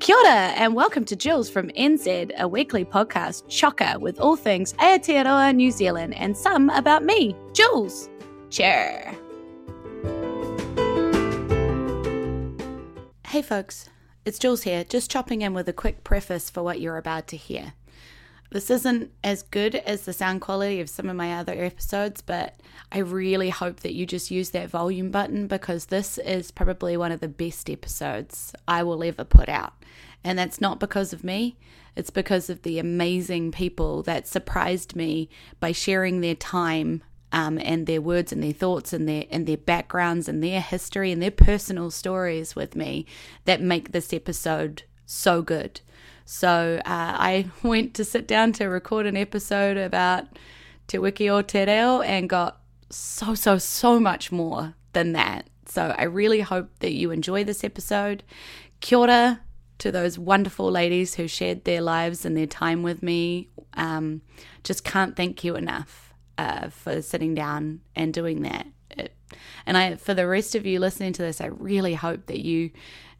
Kia ora, and welcome to Jules from NZ, a weekly podcast chocker with all things Aotearoa, New Zealand, and some about me, Jules. Cheer. Hey folks, it's Jules here, just chopping in with a quick preface for what you're about to hear. This isn't as good as the sound quality of some of my other episodes, but I really hope that you just use that volume button because this is probably one of the best episodes I will ever put out. And that's not because of me, it's because of the amazing people that surprised me by sharing their time um, and their words and their thoughts and their and their backgrounds and their history and their personal stories with me that make this episode so good. So uh, I went to sit down to record an episode about Te Wiki o Te Reo and got so, so, so much more than that. So I really hope that you enjoy this episode. Kia ora to those wonderful ladies who shared their lives and their time with me. Um, just can't thank you enough uh, for sitting down and doing that. It, and I, for the rest of you listening to this, I really hope that you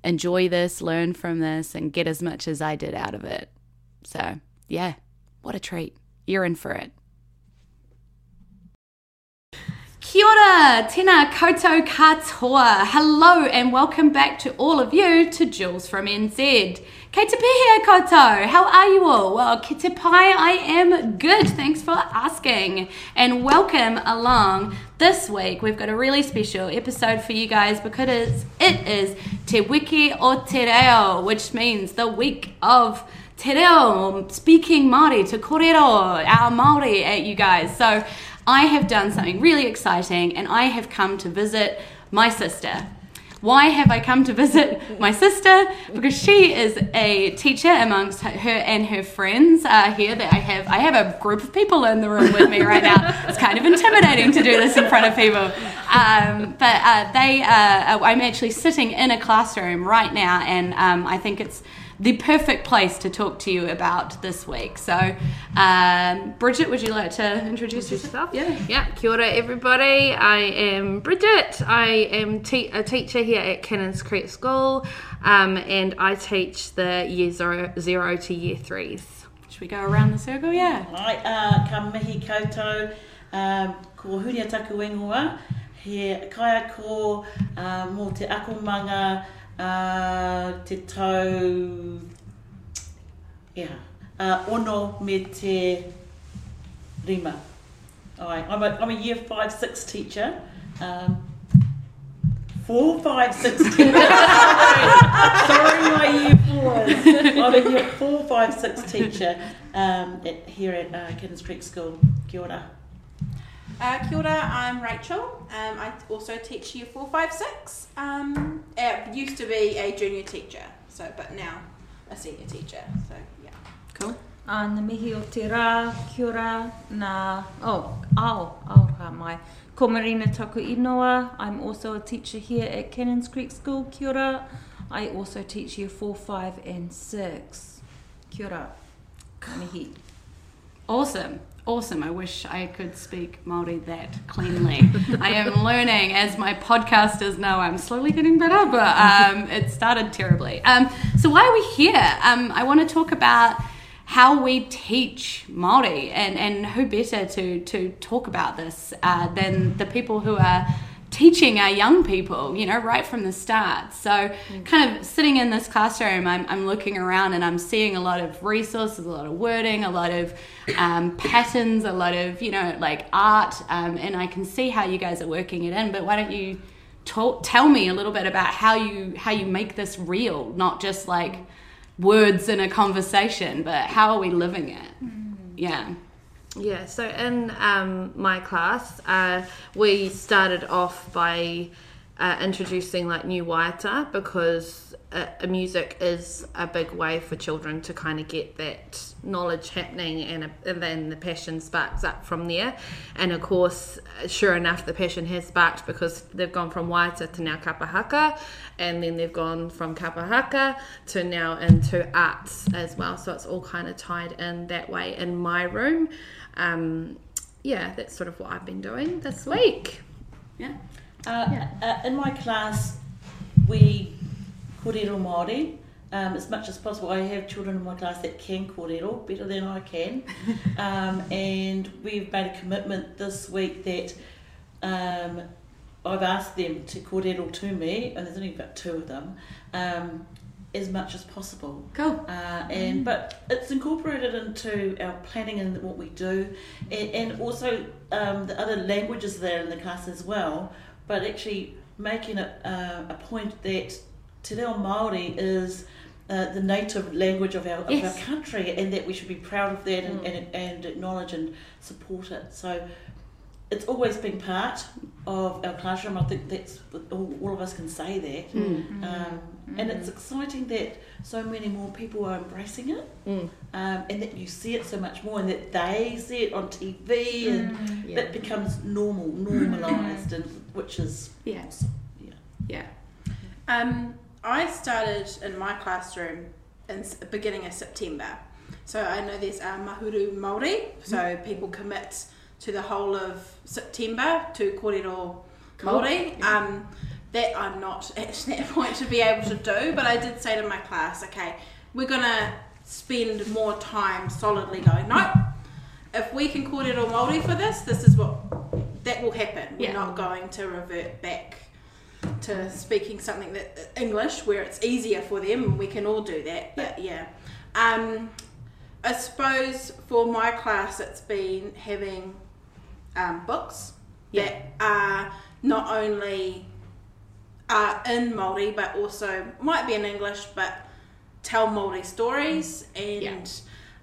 enjoy this, learn from this, and get as much as I did out of it. So, yeah, what a treat. You're in for it. Kia ora, tēnā koutou katoa. Hello and welcome back to all of you to Jules from NZ. Kei te pēhea koutou, how are you all? Well, ki te pai, I am good. Thanks for asking. And welcome along. This week we've got a really special episode for you guys because it is Te Wiki o Te Reo, which means the week of Te Reo, speaking Māori, to korero, our Māori at you guys. So I have done something really exciting and I have come to visit my sister. Why have I come to visit my sister? Because she is a teacher amongst her and her friends uh, here. That I have, I have a group of people in the room with me right now. It's kind of intimidating to do this in front of people, um, but uh, they. Uh, I'm actually sitting in a classroom right now, and um, I think it's the perfect place to talk to you about this week. So, um, Bridget, would you like to introduce yourself? Yeah. Yeah. Kia ora, everybody. I am Bridget. I am te- a teacher here at Cannons Creek School, um, and I teach the year zero, zero to year threes. Should we go around the circle? Yeah. Ai, uh, ka mihi koutou, um, ko Hunia taku ingoa, he kaia ko uh, mō te akomanga uh, te tau, yeah, uh, ono me te rima. Right, I'm a, I'm a year five, six teacher. Um, four, five, six teacher. Sorry, my year fours. I'm a year four, five, six teacher um, at, here at uh, Kittens Creek School. Kia ora. Uh, kia ora, I'm Rachel. Um, I also teach year four, five, six. Um, I used to be a junior teacher, so but now a senior teacher. So yeah. Cool. Ana mihi o te rā, kia ora, nā, oh, ao, ao ka mai. Ko Marina Taku Inoa, I'm also a teacher here at Cannons Creek School, kia ora. I also teach year 4, 5 and 6. Kia ora, ka mihi. Awesome. Awesome. I wish I could speak Māori that cleanly. I am learning, as my podcasters know, I'm slowly getting better, but um, it started terribly. Um, so, why are we here? Um, I want to talk about how we teach Māori, and, and who better to, to talk about this uh, than the people who are teaching our young people, you know, right from the start. So, kind of sitting in this classroom, I'm, I'm looking around and I'm seeing a lot of resources, a lot of wording, a lot of um, patterns, a lot of, you know, like art, um, and I can see how you guys are working it in. But why don't you talk, tell me a little bit about how you how you make this real, not just like words in a conversation, but how are we living it? Yeah. Yeah, so in um, my class, uh, we started off by uh, introducing like new waiata because uh, music is a big way for children to kind of get that knowledge happening and, uh, and then the passion sparks up from there. And of course, sure enough, the passion has sparked because they've gone from waiata to now kapahaka and then they've gone from kapahaka to now into arts as well. So it's all kind of tied in that way in my room um, yeah, that's sort of what I've been doing this week. Yeah. Uh, uh, in my class, we korero Māori. um, as much as possible. I have children in my class that can kōrero better than I can, um, and we've made a commitment this week that um, I've asked them to kōrero to me, and there's only about two of them, um, as much as possible. Cool. Uh, and but it's incorporated into our planning and what we do, and, and also um, the other languages that are in the class as well. But actually making it uh, a point that Te Reo Māori is uh, the native language of our, Yes. of our country, and that we should be proud of that and, and, and acknowledge and support it. So it's always been part of our classroom. I think that's what all, all of us can say that. Mm. Um, and it's exciting that so many more people are embracing it, Mm. um, and that you see it so much more, and that they see it on TV, and Yeah. it becomes normal, normalised, and which is Yeah. awesome. Yeah. Yeah. Um, I started in my classroom in s- beginning of September. So I know there's uh, Mahuru Māori, so people commit to the whole of September to kōrero Māori. Um, that I'm not at that point to be able to do, but I did say to my class, okay, we're gonna spend more time solidly going, no, if we can call it kōrero Māori for this, this is what, that will happen. We're Yeah. not going to revert back to speaking something that English where it's easier for them and we can all do that. But yeah. Um I suppose for my class it's been having um, books that are not only are in Māori but also might be in English but tell Māori stories and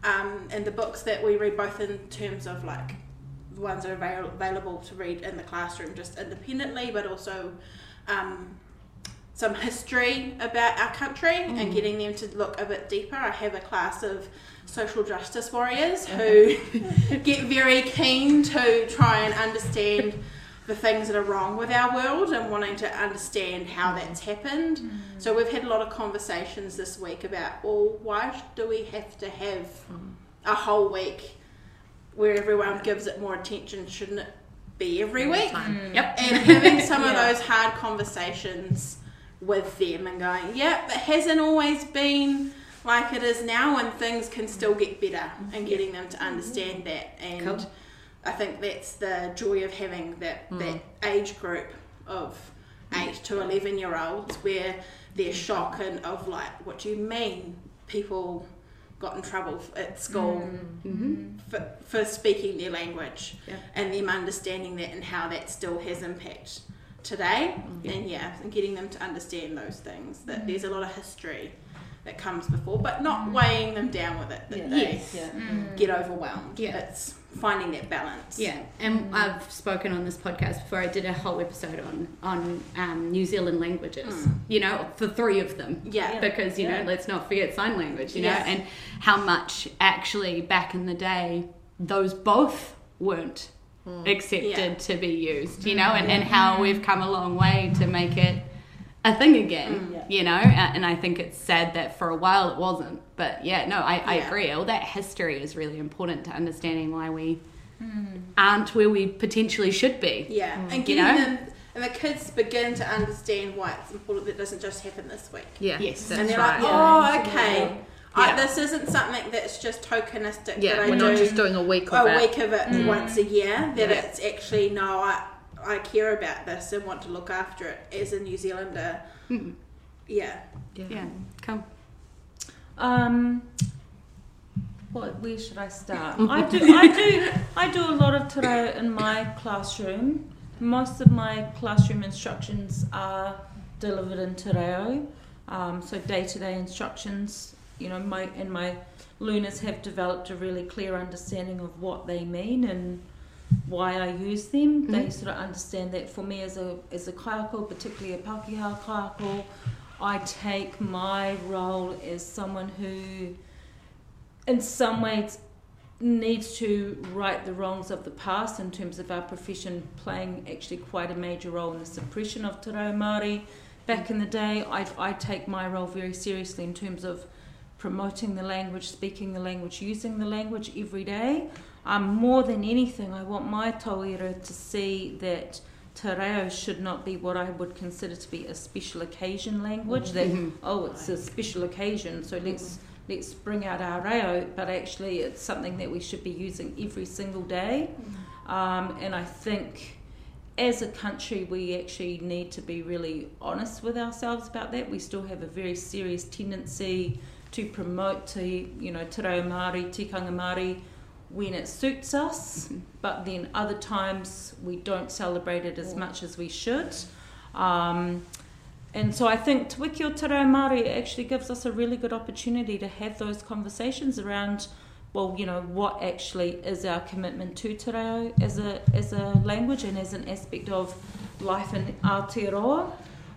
um, and the books that we read both in terms of like the ones that are avail- available to read in the classroom just independently but also um, some history about our country and mm. getting them to look a bit deeper. I have a class of social justice warriors who uh-huh. get very keen to try and understand the things that are wrong with our world and wanting to understand how mm-hmm. that's happened. Mm-hmm. So we've had a lot of conversations this week about, well, why do we have to have mm-hmm. a whole week where everyone gives it more attention? Shouldn't it be every week? Mm. Yep. and having some of those hard conversations with them and going, yeah, it hasn't always been like it is now, and things can still get better, and getting them to understand that. And Cool. I think that's the joy of having that that age group of eight to eleven year olds, where their shock and of like, what do you mean people got in trouble at school Mm-hmm. for, for speaking their language Yeah. and them understanding that and how that still has impact today Yeah. and yeah and getting them to understand those things that mm. there's a lot of history that comes before but not mm. weighing them down with it that Yeah. they Yes. Yeah. Mm. get overwhelmed Yeah. it's finding that balance Yeah, and I've spoken on this podcast before. I did a whole episode on on um, New Zealand languages. You know, for three of them. Yeah. because you know, let's not forget sign language. You Yes. know, and how much actually back in the day those both weren't Mm. accepted Yeah. to be used. You mm. know, and, and how we've come a long way to make it a thing again. Mm. Yeah. You know, and I think it's sad that for a while it wasn't. But yeah, no, I, I Yeah. agree. All that history is really important to understanding why we aren't where we potentially should be. yeah and You getting know? them and the kids begin to understand why it's important that it doesn't just happen this week Yeah. Yes. That's and they're right. like oh okay I, this isn't something that's just tokenistic yeah, that I we're do not just doing a week of a it. week of it once a year that Yeah. it's actually no I I care about this and want to look after it as a New Zealander Mm. yeah Yeah, come. Um, what? Where should I start? I do. I do. I do a lot of te reo in my classroom. Most of my classroom instructions are delivered in te reo. Um, so day-to-day instructions. You know, my and my learners have developed a really clear understanding of what they mean and why I use them. Mm-hmm. They sort of understand that for me as a as a kaiako, particularly a Pākehā kaiako, I take my role as someone who, in some ways, needs to right the wrongs of the past in terms of our profession playing actually quite a major role in the suppression of te reo Māori. Back mm-hmm. in the day, I, I take my role very seriously in terms of promoting the language, speaking the language, using the language every day. Um, more than anything, I want my tauira to see that te reo should not be what I would consider to be a special occasion language. That oh, it's a special occasion, so let's let's bring out our reo. But actually, it's something that we should be using every single day. Um, and I think as a country, we actually need to be really honest with ourselves about that. We still have a very serious tendency to promote to you know te reo Māori, tikanga Māori when it suits us, but then other times we don't celebrate it as much as we should. Um, and so I think Te Wiki o Te Reo Māori actually gives us a really good opportunity to have those conversations around, well, you know, what actually is our commitment to Te Reo as a, as a language and as an aspect of life in Aotearoa.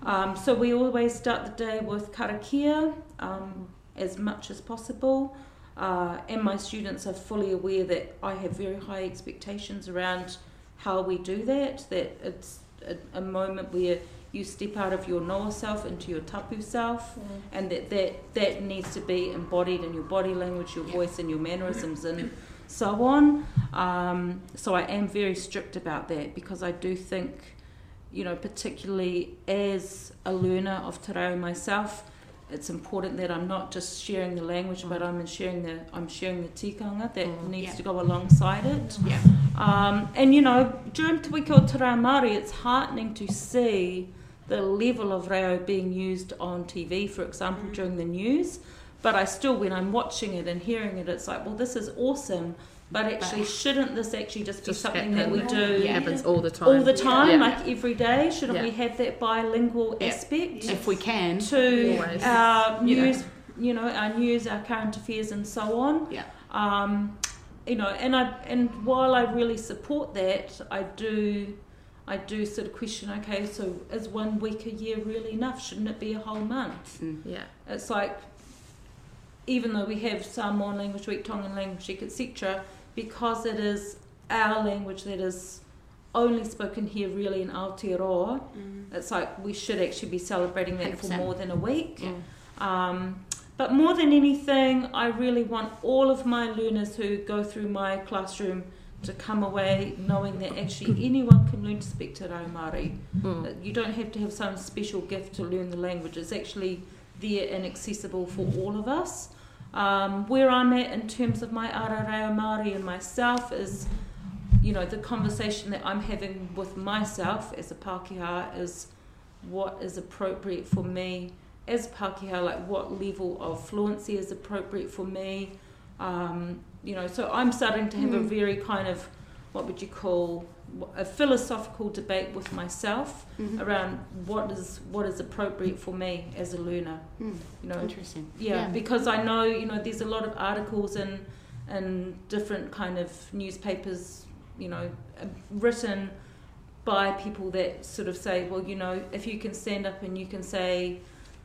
Um, so we always start the day with karakia um, as much as possible. Uh, and my students are fully aware that I have very high expectations around how we do that, that it's a, a moment where you step out of your Noa self into your tapu self, Mm. and that, that that needs to be embodied in your body language, your voice, and your mannerisms, and so on. Um, so I am very strict about that because I do think, you know, particularly as a learner of te reo myself, it's important that I'm not just sharing the language, but I'm sharing the I'm sharing the tikanga that Mm. needs Yeah. to go alongside it. Yeah. Um, and you know, during Te Wiki o Te Reo Māori, it's heartening to see the level of reo being used on TV, for example, Mm. during the news. But I still, when I'm watching it and hearing it, it's like, well, this is awesome. But actually, shouldn't this actually just be Just something happen. that we do It happens all the time. all the time, Yeah. like every day? Shouldn't Yeah. we have that bilingual Yeah. aspect? If we can. to Always. our You know. news, you know, our news, our current affairs, and so on. Yeah. Um, you know, and I and while I really support that, I do, I do sort of question. Okay, so is one week a year really enough? Shouldn't it be a whole month? Mm. Yeah. It's like, even though we have Samoan language week, Tongan language week, etc., because it is our language that is only spoken here really in Aotearoa, it's like we should actually be celebrating that for 100%. more than a week. Mm. Um, but more than anything, I really want all of my learners who go through my classroom to come away knowing that actually anyone can learn to speak Te Reo Māori. Mm. You don't have to have some special gift to learn the language. It's actually there and accessible for all of us. Um, where I'm at in terms of my ara reo Māori and myself is, you know, the conversation that I'm having with myself as a Pākehā is what is appropriate for me as Pākehā, like what level of fluency is appropriate for me. Um, you know, so I'm starting to have a very kind of, what would you call, a philosophical debate with myself Mhm. around what is what is appropriate for me as a learner. Mm. You know, Interesting. yeah, because I know you know there's a lot of articles and and different kind of newspapers, you know, uh, written by people that sort of say, well, you know, if you can stand up and you can say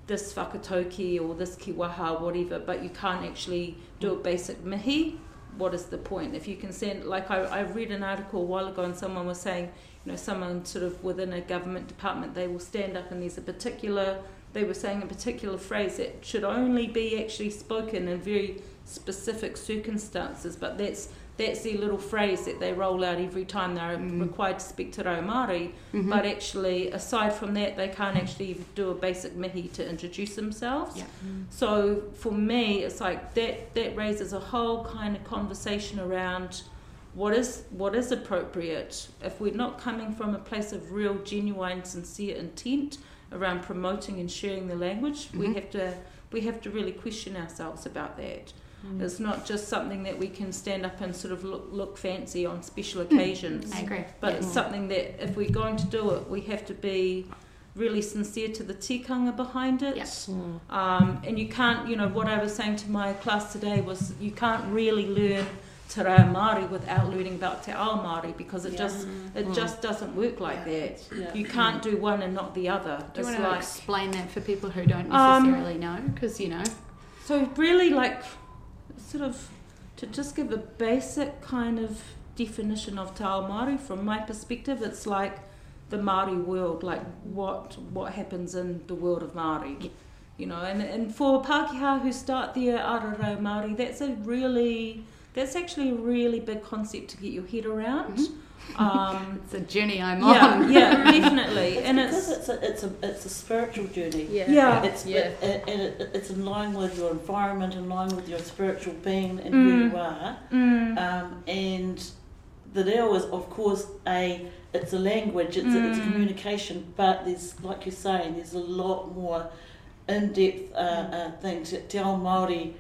this whakatauki or this kiwaha, whatever, but you can't actually do a basic mihi, what is the point? If you can send, like I, I read an article a while ago and someone was saying, you know, someone sort of within a government department, they will stand up and there's a particular, they were saying a particular phrase that should only be actually spoken in very specific circumstances, but that's that's their little phrase that they roll out every time they're Mm. required to speak te reo Māori. Mhm. But actually, aside from that, they can't actually do a basic mihi to introduce themselves. Yeah. So for me, it's like that that raises a whole kind of conversation around what is what is appropriate if we're not coming from a place of real, genuine, sincere intent around promoting and sharing the language. We Mhm. have to we have to really question ourselves about that. Mm. It's not just something that we can stand up and sort of look, look fancy on special occasions. I agree. But Yeah. it's something that if we're going to do it, we have to be really sincere to the tikanga behind it. Yes. Mm. Um, and you can't, you know, what I was saying to my class today was you can't really learn te reo Māori without learning about te ao Māori because it Yeah. just it Mm. just doesn't work like Yeah. that. Yeah. You can't do one and not the other. Do you it's want to like explain that for people who don't Um, necessarily know? Because you know, So really, like, sort of, to just give a basic kind of definition of Te Ao Māori from my perspective, it's like the Māori world, like what what happens in the world of Māori. You know, and, and for Pākehā who start their ara reo Māori, that's a really, that's actually a really big concept to get your head around. Mhm. Um, It's a journey I'm yeah, on. yeah, definitely, It's and because it's it's a, it's a it's a spiritual journey. Yeah. Yeah. It's Yeah. it, and it, it's in line with your environment, in line with your spiritual being and who Mm. you are. mm, Um, and the Reo is, of course, a it's a language, it's, a, it's a Mm. communication, but there's like you're saying, there's a lot more in-depth uh, uh, things. Te ao Māori,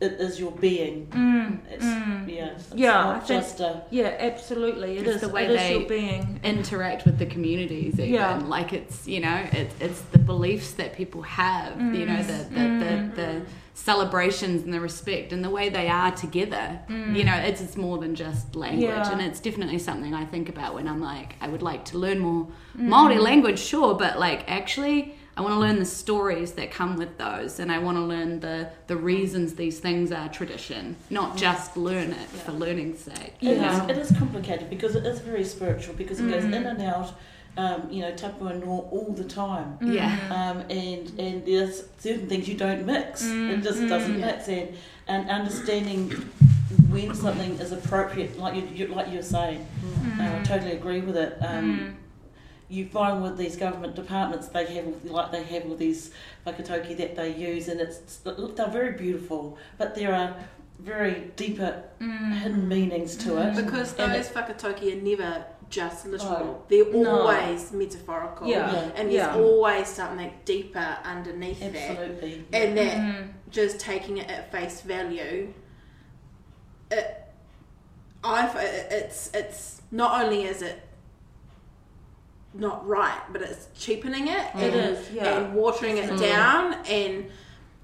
it is your being. mm, It's, mm. Yeah, it's Yeah, just a yeah, absolutely. It It's is the way it they your being. interact with the communities even Yeah. like it's you know it, it's the beliefs that people have you know the the, Mm. the, the celebrations and the respect and the way they are together you know it's, it's more than just language Mm. Yeah. and it's definitely something i think about when i'm like i would like to learn more Mm. Maori language sure but like actually I want to learn the stories that come with those, and I want to learn the, the reasons these things are tradition, not just learn it for learning's sake. you It, Yeah. is, it is complicated because it is very spiritual because it goes Mm. in and out, um, you know, tapu and raw all the time. Yeah. Um, and and there's certain things you don't mix. It just Mm, doesn't mm. mix. And, and understanding when something is appropriate, like you, you like you're saying, Mm. uh, I totally agree with it. Um, You find with these government departments, they have like they have all these whakatauki that they use, and it's they're very beautiful, but there are very deeper Mm. hidden meanings to it. Because And those whakatauki are never just literal. Oh. They're No. always metaphorical. Yeah. Yeah. And there's Yeah. always something deeper underneath that. Absolutely. And that Mm. just taking it at face value, it, I, it's, it's not only is it not right, but it's cheapening it It and, is, yeah. and watering it Mm. down and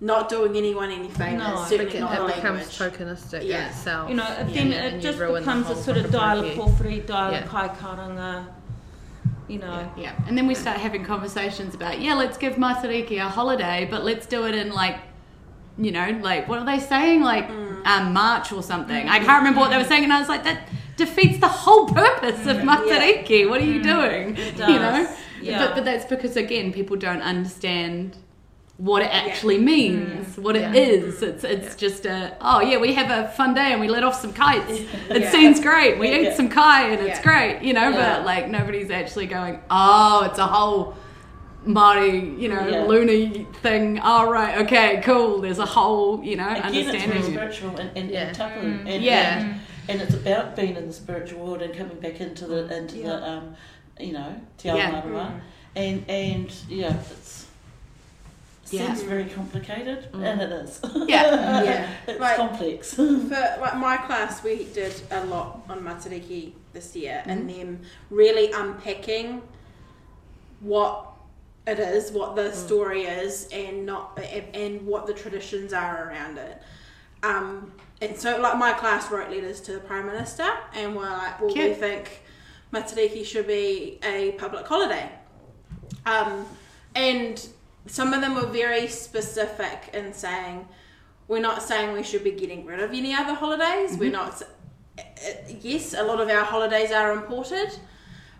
not doing anyone any favours. No, certainly It, not it becomes language. tokenistic in Yeah. itself. You know, Yeah, then yeah, it and just becomes a sort of dial whakatauki. pōwhiri, dial Yeah. kai karanga, you know. Yeah, and then we start having conversations about, yeah, let's give Matariki a holiday, but let's do it in like, you know, like what are they saying? Like um, March or something. I can't remember what they were saying, and I was like, that defeats the whole purpose of Matariki. What are you doing? It You know, yeah. but but that's because again, people don't understand what it actually means, what it Yeah. is. It's it's just a oh yeah, we have a fun day and we let off some kites. It seems great. We Yeah. eat some kai and it's great, you know. Yeah. But like nobody's actually going, oh, it's a whole Māori, you know, Yeah. loony thing. Oh right, okay, cool. There's a whole, you know, Again, it's very understanding. spiritual and, and, Yeah. and tapu. Mm. And, Yeah. And, and it's about being in the spiritual world and coming back into the into Yeah. the um, you know, te ao Yeah. mārama. And and yeah, it's Yeah. seems very complicated and it is. Yeah. Yeah. it's Like- complex. For like my class, we did a lot on Matariki this year, and them really unpacking what it is, what the story is, and not and, and what the traditions are around it. Um, and so, like my class wrote letters to the prime minister, and we're like, well, we think Matariki should be a public holiday. Um, and some of them were very specific in saying, we're not saying we should be getting rid of any other holidays. We're not. uh, Yes, a lot of our holidays are important,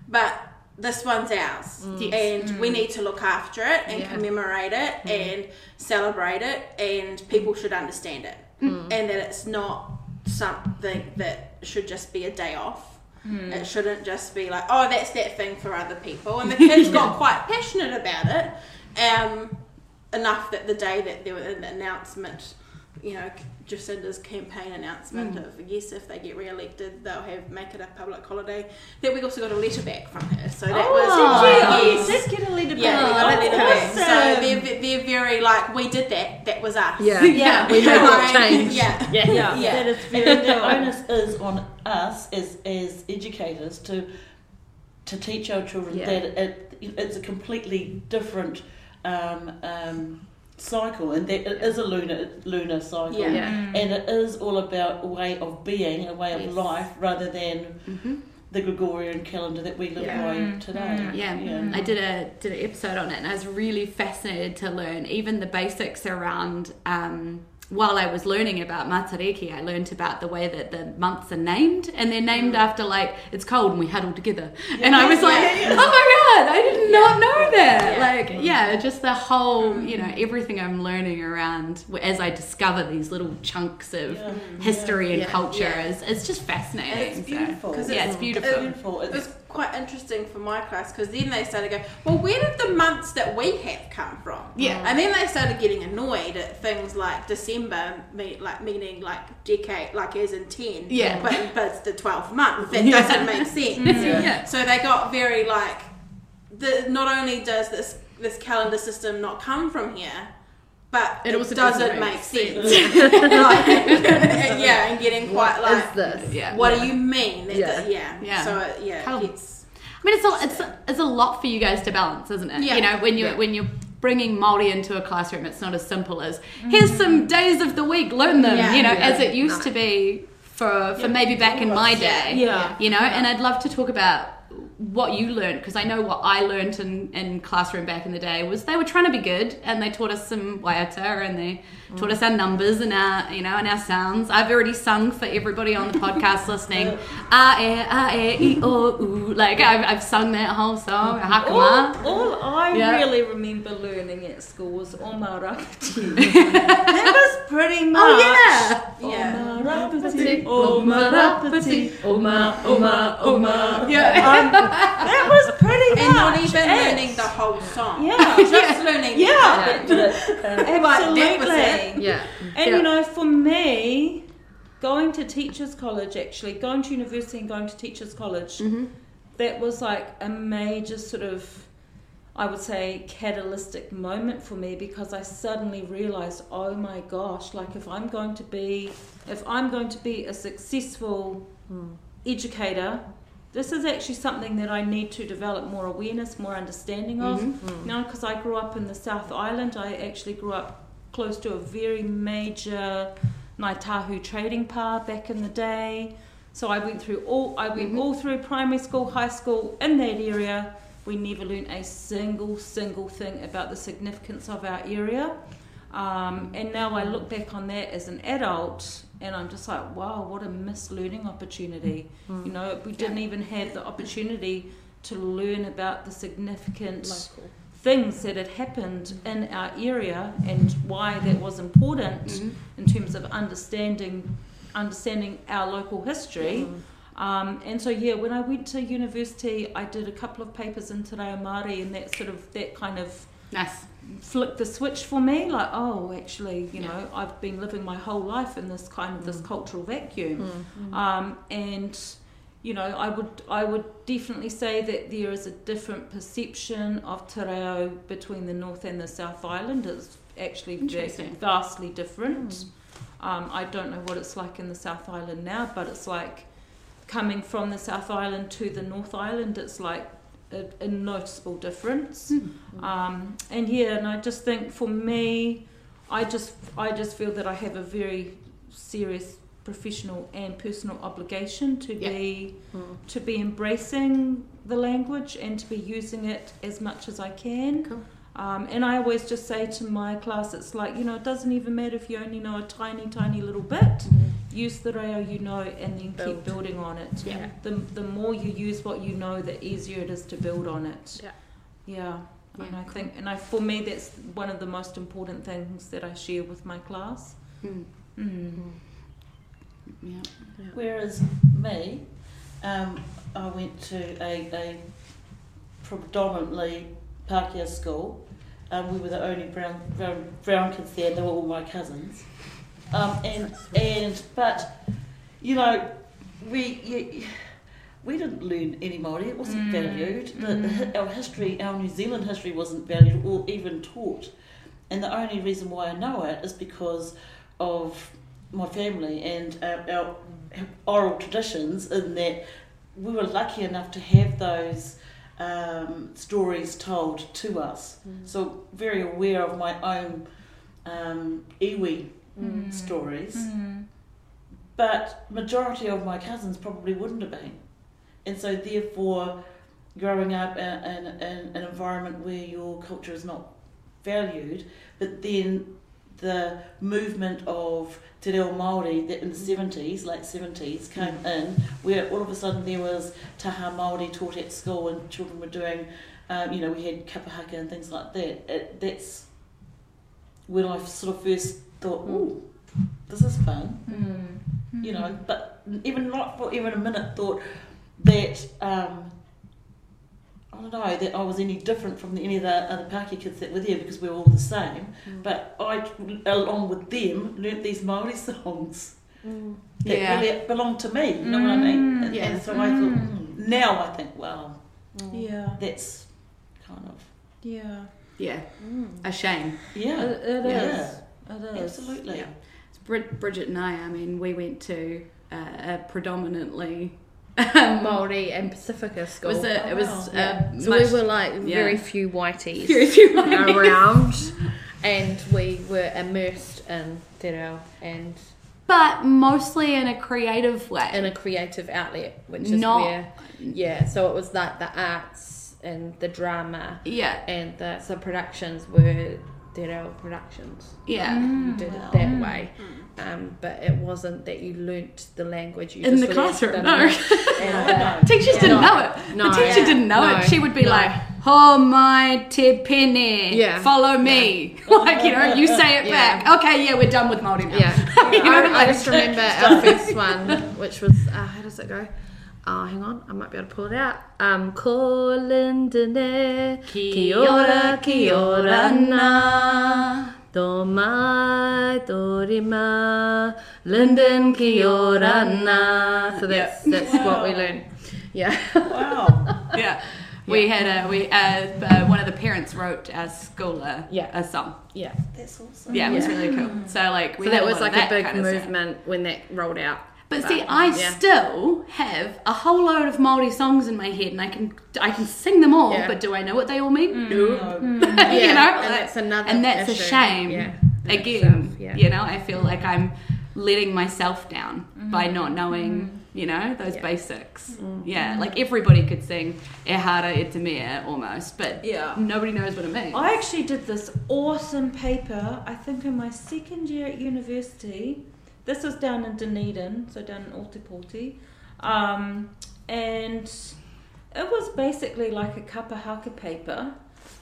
but this one's ours, Yes. and we need to look after it and Yeah. commemorate it and celebrate it, and people should understand it, and that it's not something that should just be a day off. It shouldn't just be like, oh, that's that thing for other people. And the kids got quite passionate about it, um, enough that the day that there was an announcement, you know, Jacinda's campaign announcement of yes, if they get re-elected, they'll have make it a public holiday. That we also got a letter back from her, so that Oh, was did you? Oh, yes. you did get a letter Yeah, we back. got a letter back. Awesome. So they're, they're very like, we did that. That was us. Yeah. Yeah. We made that change. Yeah. yeah, Yeah. that is very the onus is on us as as educators to to teach our children Yeah. that it, it's a completely different um, um, cycle, and that it is a lunar lunar cycle, Yeah. Yeah. and it is all about a way of being, a way of Yes. life, rather than Mhm. the Gregorian calendar that we live Yeah. by Mm. today. Yeah, I did a did an episode on it, and I was really fascinated to learn even the basics around. Um, while I was learning about Matariki, I learned about the way that the months are named, and they're named mm. after like it's cold and we huddle together. And I was like, Yeah, yeah. oh my god, I did not know that. Yeah. like mm. yeah, just the whole mm. you know everything I'm learning around as I discover these little chunks of Yeah. history and Yeah. culture Yeah. is it's just fascinating. It's so- yeah, it's beautiful. It's beautiful. It It's, quite interesting for my class because then they started going, well, where did the months that we have come from? Yeah. And then they started getting annoyed at things like December, me, like meaning like decade, like as in 10. Yeah. But, but it's the 12th month. That Yeah. doesn't make sense. Mm, yeah. So they got very like, the, not only does this, this calendar system not come from here, but It it, also doesn't, doesn't make make sense. Like, yeah, and getting quite What like, is this? Yeah. what do you mean? Yeah. that- yeah. Yeah. So it, yeah, How- it gets I mean, it's a, it's a, it's a lot for you guys to balance, isn't it? Yeah. You know, when you are Yeah. when you're bringing Maori into a classroom, it's not as simple as mm-hmm. here's some days of the week, learn them. Yeah. You know, Yeah. as it used to be for for maybe back in my day. Yeah. You know, and I'd love to talk about what you learned because I know what I learned in, in classroom back in the day was they were trying to be good and they taught us some waiata and they taught us our numbers and our you know and our sounds. I've already sung for everybody on the podcast listening. A e a e i o u like I've, I've sung that whole song. All, Hakama. all I Yeah. really remember learning at school was Oma Rāpeti. that was pretty much. Oh yeah. Yeah. Oma Rāpeti, Oma Oma, Oma, Oma. Yeah. Um, that was pretty And much. not even it. learning the whole song. Yeah. Just learning the Yeah. Right, that was Absolutely. it. Yeah. And Yeah. you know, for me, going to teachers' college, actually, going to university and going to teachers' college, Mm-hmm. that was like a major sort of, I would say, catalytic moment for me because I suddenly realized, oh my gosh, like if I'm going to be, if I'm going to be a successful educator, this is actually something that I need to develop more awareness, more understanding of. Mm-hmm. Mm. You know, because I grew up in the South Island, I actually grew up close to a very major Ngāi Tahu trading pa back in the day. So I went through all I went mm-hmm. all through primary school, high school in that area. We never learned a single single thing about the significance of our area. Um, and now I look back on that as an adult, and I'm just like, wow, what a missed learning opportunity. Mm. You know, we didn't even have the opportunity to learn about the significant things that had happened mm. in our area and why that was important mm-hmm. in terms of understanding understanding our local history. Um, and so yeah, when I went to university, I did a couple of papers in Te Reo Māori, and that sort of that kind of Nice. Flicked the switch for me. Like, oh, actually, you know, I've been living my whole life in this kind of this cultural vacuum, um, and you know, I would I would definitely say that there is a different perception of Te Reo between the North and the South Island. It's actually vastly different. Um, I don't know what it's like in the South Island now, but it's like coming from the South Island to the North Island. It's like a, a noticeable difference. Um, and yeah, and I just think for me, I just I just feel that I have a very serious professional and personal obligation to Yeah. be to be embracing the language and to be using it as much as I can. Cool. Um, and I always just say to my class, it's like, you know, it doesn't even matter if you only know a tiny, tiny little bit. Use the reo you know and then keep building on it. Yeah. The, the more you use what you know, the easier it is to build on it. Yeah. Yeah. And Yeah, I think, and I, for me, that's one of the most important things that I share with my class. Mm. Mm. Yeah. Whereas me, um, I went to a, a predominantly Pākehā school. Um, we were the only brown, brown brown kids there. and They were all my cousins. Um, and and but you know we you, we didn't learn any Māori. It wasn't Mm, valued. The, mm. our history, our New Zealand history, wasn't valued or even taught. And the only reason why I know it is because of my family and uh, our oral traditions. In that we were lucky enough to have those um, stories told to us. So very aware of my own um, iwi Mm. stories. Mm. But majority of my cousins probably wouldn't have been. And so therefore growing up in, in, in an environment where your culture is not valued, but then the movement of Te Reo Māori that in the 70s, late 70s, came in, where all of a sudden there was taha Māori taught at school and children were doing um, you know, we had kapahaka and things like that. It, that's when I sort of first thought, "Ooh, this is fun," Mm. you know. But even not for even a minute thought that um, I don't know that I was any different from any of the other Pākehā kids that were there because we were all the same. Mm. But I, along with them, learnt these Maori songs mm. that Yeah. really belonged to me. You know what I mean? Mm. And, Yeah. and so I thought, mm, hmm, now I think, well, Yeah. that's kind of Yeah. Yeah. A shame. yeah, It, it yeah, is. It is. absolutely. Yeah. Brid- Bridget and I, I mean, we went to uh, a predominantly Maori and Pacifica school. was a, it was wow. uh, Yeah. so much, we were like yeah. very few whiteys very few around, and we were immersed in te reo and but mostly in a creative way. in a creative outlet, which is Not- where yeah. So it was like the arts and the drama yeah, and the so productions were te reo productions. yeah. You did it that way. Um, but it wasn't that you learnt the language. You In just the classroom, no. and, uh, Teachers didn't know it. No. the teacher didn't know No. it. She would be No. like, "Oh my te pene, Yeah. follow me." like you know, you say it Yeah. back. Okay, yeah, we're done with Māori now. Yeah, You know, I, I like- just remember our first one, which was uh, how does it go? Oh, hang on, I might be able to pull it out. Um, ko lindene, ki ora, ki ora na, to mai, to linden ki ora na. So that's that's what we learn. Yeah. Wow. yeah. We had a we uh, uh, one of the parents wrote our school a, Yeah. a song. yeah. That's awesome. Yeah, it was Yeah. really cool. So like we So that was like that a big kind of stuff. movement when that rolled out. But see, I yeah. still have a whole load of Maori songs in my head, and I can I can sing them all. Yeah. But do I know what they all mean? Mm. No. No. Mm. you Yeah, know, and that's another and that's a shame. Yeah, Again, itself, yeah. you know, I feel like I'm letting myself down mm. by not knowing, you know, those basics. Yeah, like everybody could sing E hara e te almost, but Yeah. nobody knows what it means. I actually did this awesome paper, I think in my second year at university. This was down in Dunedin, so down in Ōtepoti. Um, and it was basically like a kapahaka paper.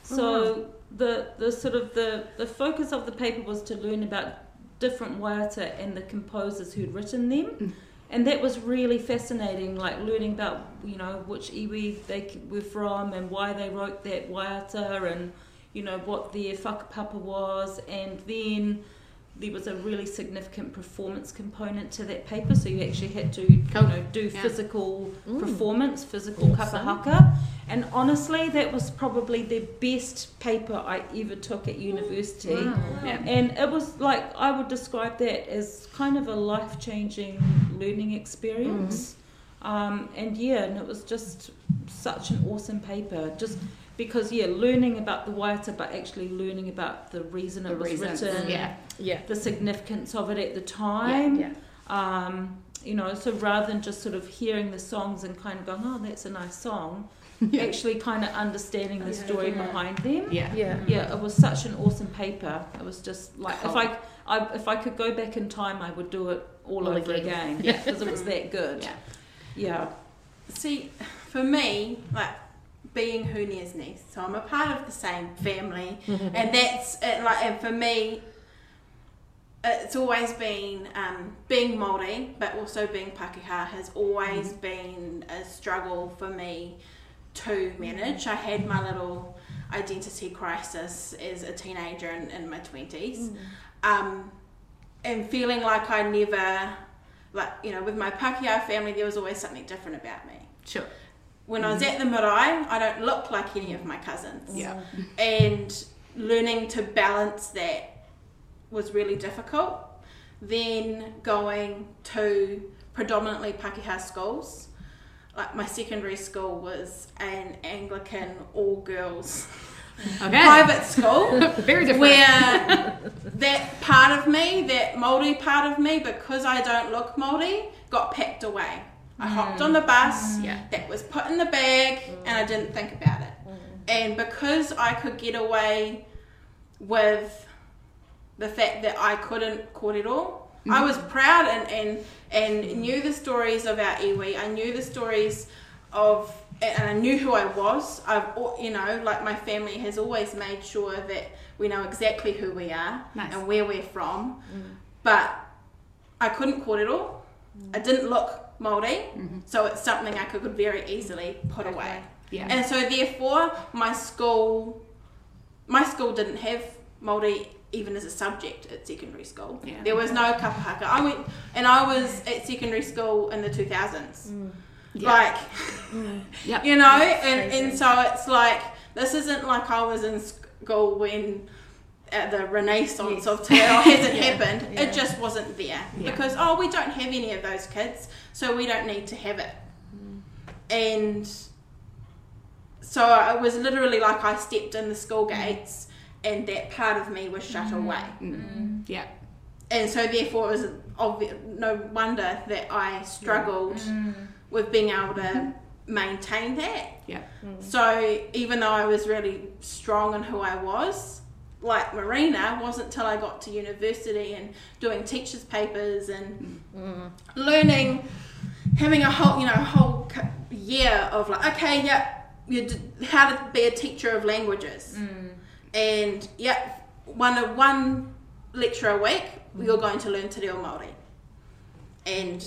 So the, the sort of the, the focus of the paper was to learn about different waiata and the composers who'd written them. And that was really fascinating, like learning about, you know, which iwi they were from and why they wrote that waiata and, you know, what their whakapapa was. And then there was a really significant performance component to that paper. So you actually had to, you know, do Yeah. physical Mm. performance, physical kapahaka. And honestly, that was probably the best paper I ever took at university. Yeah. And it was like, I would describe that as kind of a life changing learning experience. Um, and yeah, and it was just such an awesome paper. Just because, yeah, learning about the waiata, but actually learning about the reason it was reasons, written, yeah. Yeah. the significance of it at the time. Yeah. Um, you know, so rather than just sort of hearing the songs and kind of going, oh, that's a nice song, Yeah. actually kind of understanding the story Yeah. behind them. Yeah. Yeah. Yeah, it was such an awesome paper. It was just like Cool. if I, I if I could go back in time, I would do it all, All over again. again. Yeah, because it was that good. Yeah. Yeah. See, for me, like being Hunia's niece, so I'm a part of the same family, and that's it, like, and for me, it's always been um, being Maori, but also being Pakeha has always been a struggle for me to manage. I had my little identity crisis as a teenager in, in my twenties, um, and feeling like I never, like you know, with my Pakeha family, there was always something different about me. Sure. When I was mm-hmm. at the marae, I don't look like any of my cousins. Yeah. Mm-hmm. And learning to balance that was really difficult. Then going to predominantly Pakeha schools. Like my secondary school was an Anglican all girls Okay. private school Very different. where that part of me, that Māori part of me, because I don't look Māori, got packed away. I hopped on the bus, Yeah. that was put in the bag, and I didn't think about it. And because I could get away with the fact that I couldn't kōrero, I mm-hmm. was proud and, and, and knew the stories of our iwi. I knew the stories of and I knew who I was. I've, you know, like my family has always made sure that we know exactly who we are Nice. and where we're from. Mm. But I couldn't kōrero. Mm. I didn't look Māori, so it's something I could very easily put away. Yeah. And so therefore, my school, my school didn't have Māori even as a subject at secondary school. Yeah. There was no kapahaka. I went, and I was at secondary school in the 2000s. Yeah. Like, Yep. you know, and, and so it's like, this isn't like I was in school when uh, the renaissance of Te Reo hasn't happened. It just wasn't there. Yeah. Because, oh, we don't have any of those kids, so we don't need to have it. And so it was literally like I stepped in the school mm. gates and that part of me was shut mm. away. Mm. mm. Yeah. And so therefore it was obvi- no wonder that I struggled with being able to maintain that. Yeah. So even though I was really strong in who I was, like Marina, wasn't till I got to university and doing teachers' papers and learning, having a whole you know whole year of like okay yeah, you how to be a teacher of languages, mm. and yeah, one one lecture a week you're going to learn Te Reo Māori, and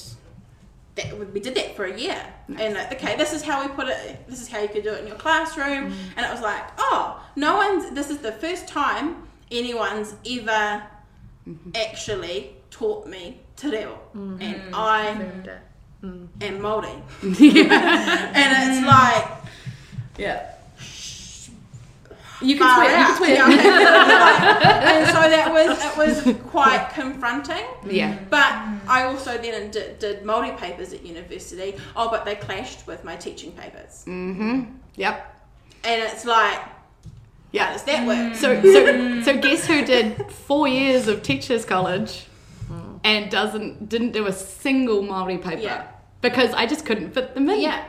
that we did that for a year. And like okay this is how we put it this is how you could do it in your classroom. Mm. And it was like oh no one's this is the first time anyone's ever mm-hmm. actually taught me te reo. Mm-hmm. And mm-hmm. I It. am Māori and it's like Yeah. You can swear. You can swear. you know? Like, and so that was it was quite confronting Yeah. But I also then did, did Māori papers at university. Oh, but they clashed with my teaching papers. Mm-hmm. Yep. And it's like, Yeah. does that work? So, so, so guess who did four years of teachers college and doesn't didn't do a single Maori paper Yeah. Because I just couldn't fit them in. Yeah.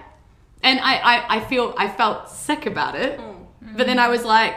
And I, I, I feel I felt sick about it, mm. but then I was like,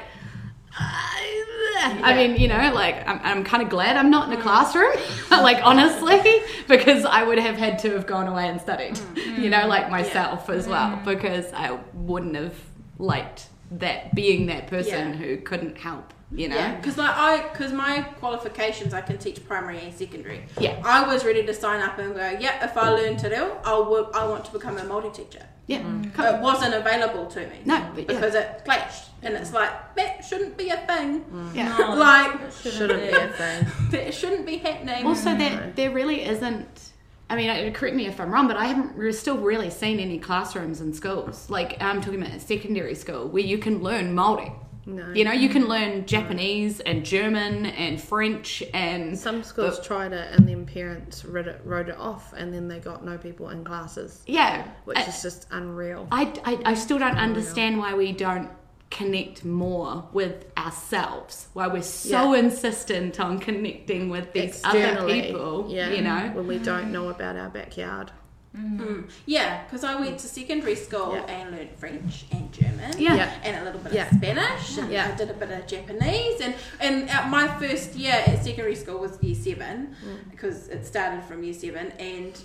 I mean, you know, like I'm, I'm kind of glad I'm not in a mm. classroom, like honestly, because I would have had to have gone away and studied, mm. you know, like myself as well, because I wouldn't have liked that being that person Yeah. who couldn't help, you know. Yeah, because like I, because my qualifications, I can teach primary and secondary. Yeah. I was ready to sign up and go. Yeah, if I learn te reo, I will. I want to become a Māori teacher. Yeah. It wasn't available to me. No, but yeah. because it clashed, and it's like that shouldn't be a thing. Yeah. Like Shouldn't be a thing. that shouldn't be happening. Also, there there really isn't. I mean, uh, correct me if I'm wrong, but I haven't re- still really seen any classrooms in schools. Like I'm talking about secondary school where you can learn Maori. No. You know, you can learn Japanese and German and French and Some schools tried it and then parents wrote it, wrote it off and then they got no people in classes, yeah. which I, is just unreal. I, I, I still don't understand why we don't connect more with ourselves. Why we're so Yeah. insistent on connecting with these other people. yeah, You know. when we don't know about our backyard. Mm-hmm. Mm. Yeah, because I went to secondary school Yeah. and learned French and German. Yeah. Yeah. And a little bit Yeah. of Spanish. And Yeah. I did a bit of Japanese. And, and at my first year at secondary school was year seven Mm. because it started from year seven. And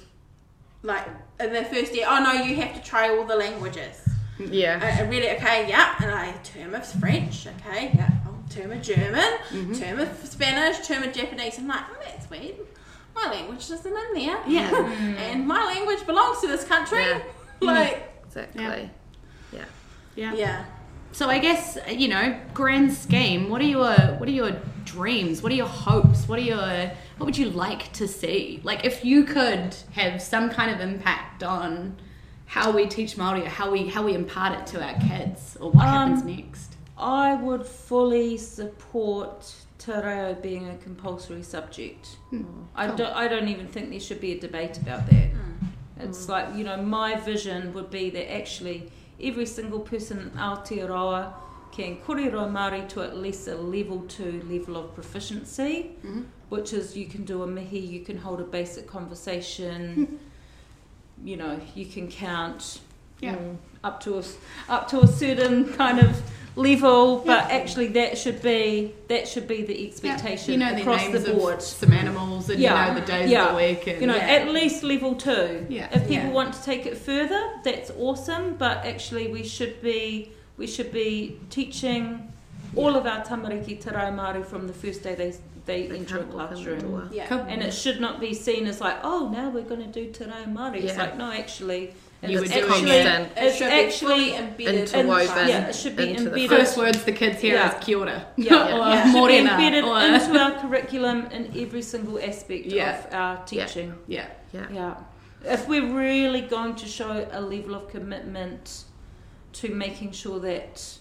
like in the first year, oh no, you have to try all the languages. Yeah. I, I really, okay, yeah. And I term of French, okay, yeah. Oh, term of German, mm-hmm. term of Spanish, term of Japanese. I'm like, oh, that's weird. My language isn't in there. Yeah. and my language belongs to this country. Yeah. like, Exactly. Yeah. Yeah. yeah. So I guess you know, grand scheme. What are your what are your dreams? What are your hopes? What are your what would you like to see? Like if you could have some kind of impact on how we teach Maori, or how we how we impart it to our kids, or what happens Um, next. I would fully support te reo being a compulsory subject. Hmm. I, don't, I don't even think there should be a debate about that. Hmm. It's hmm. like, you know, my vision would be that actually every single person in Aotearoa can kōrero Māori to at least a level two level of proficiency, which is you can do a mihi, you can hold a basic conversation, you know, you can count. Yeah. mm, up to a, s- up to a certain kind of level, but actually that should be that should be the expectation You know the across names the board. of some animals and Yeah. you know the days Yeah. of the week and you know, yeah. at least level two. Yeah. If people Yeah. want to take it further, that's awesome. But actually, we should be we should be teaching all of our tamariki te reo from the first day they they, They enter a can't walk in the classroom. door. Yeah. And it should not be seen as like, oh, now we're going to do te reo Māori. It's like, no, actually, You it's were doing actually, it. Constant. It it's should be actually fully embedded. interwoven yeah, it should be into the. First words the kids hear Yeah. is kia ora. Yeah. or Yeah. should be morena. embedded or, into our curriculum in every single aspect Yeah. of our teaching. yeah. Yeah. Yeah. If we're really going to show a level of commitment to making sure that,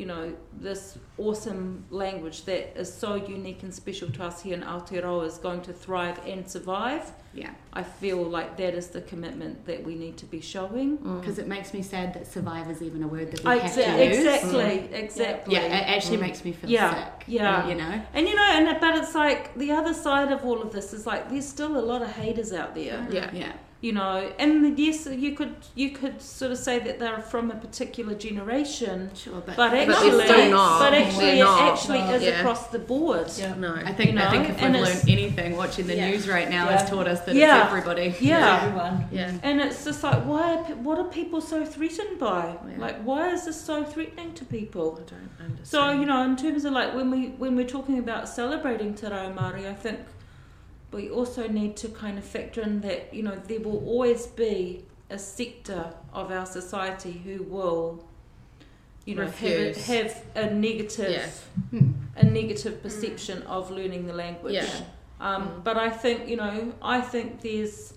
you know, this awesome language that is so unique and special to us here in Aotearoa is going to thrive and survive, Yeah. I feel like that is the commitment that we need to be showing. Mm. Because it makes me sad that survive is even a word that we I- have exa- to use. exactly, mm. exactly. Yeah, it actually mm. makes me feel Yeah, sick. yeah. You know? And you know, and but it's like the other side of all of this is like there's still a lot of haters out there. Yeah. Yeah. You know and yes you could you could sort of say that they're from a particular generation Sure, but, but they're actually still not. but actually They're it actually No. is Yeah. across the board Yeah. No. I think you i think if we've learned anything, watching the Yeah. news right now Yeah. has taught us that Yeah. it's everybody. yeah Everyone. Yeah. and it's just like why are, what are people so threatened by Yeah. like why is this so threatening to people I don't understand. So you know, in terms of like when we when we're talking about celebrating Te Reo Māori, I think we also need to kind of factor in that you know there will always be a sector of our society who will, you know, have, a, have a negative Yeah. A negative perception of learning the language. Yeah. Um, Mm. But I think you know, I think there's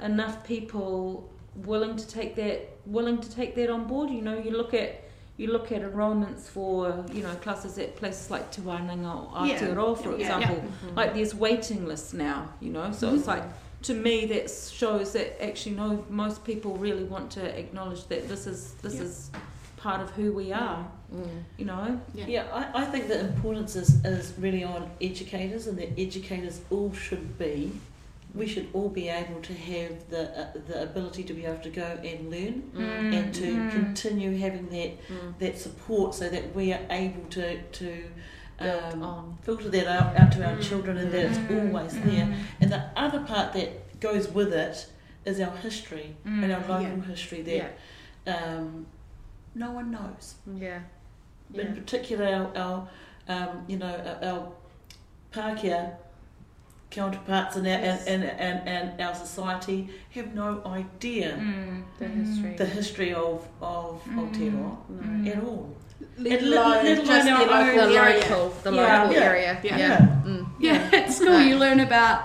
enough people willing to take that willing to take that on board. You know, you look at you look at enrolments for you know classes at places like Te Wānanga o Yeah. Aotearoa, for Yeah. example. Mhm. Like there's waiting lists now. You know, so it's like to me that shows that actually no most people really want to acknowledge that this is this Yeah. is part of who we are. Mm. You know. Yeah. Yeah, I, I think the importance is, is really on educators, and that educators all should be. We should all be able to have the uh, the ability to be able to go and learn Mm. and to Mm. continue having that Mm. that support, so that we are able to to um, filter that out, out to our Mm. children, and that it's Mm. always there. And the other part that goes with it is our history and our Mm. local history that Yeah. um, no one knows Yeah. in particular our, our um, you know our, our Pākehā counterparts in our, Yes. and, and, and our society have no idea Mm. The history. the history of of Mm. Aotearoa No. at all. Let alone let alone just our the local The area. local, the Yeah. local Yeah. area. Yeah. Yeah. Yeah. Mm. Yeah, at school you learn about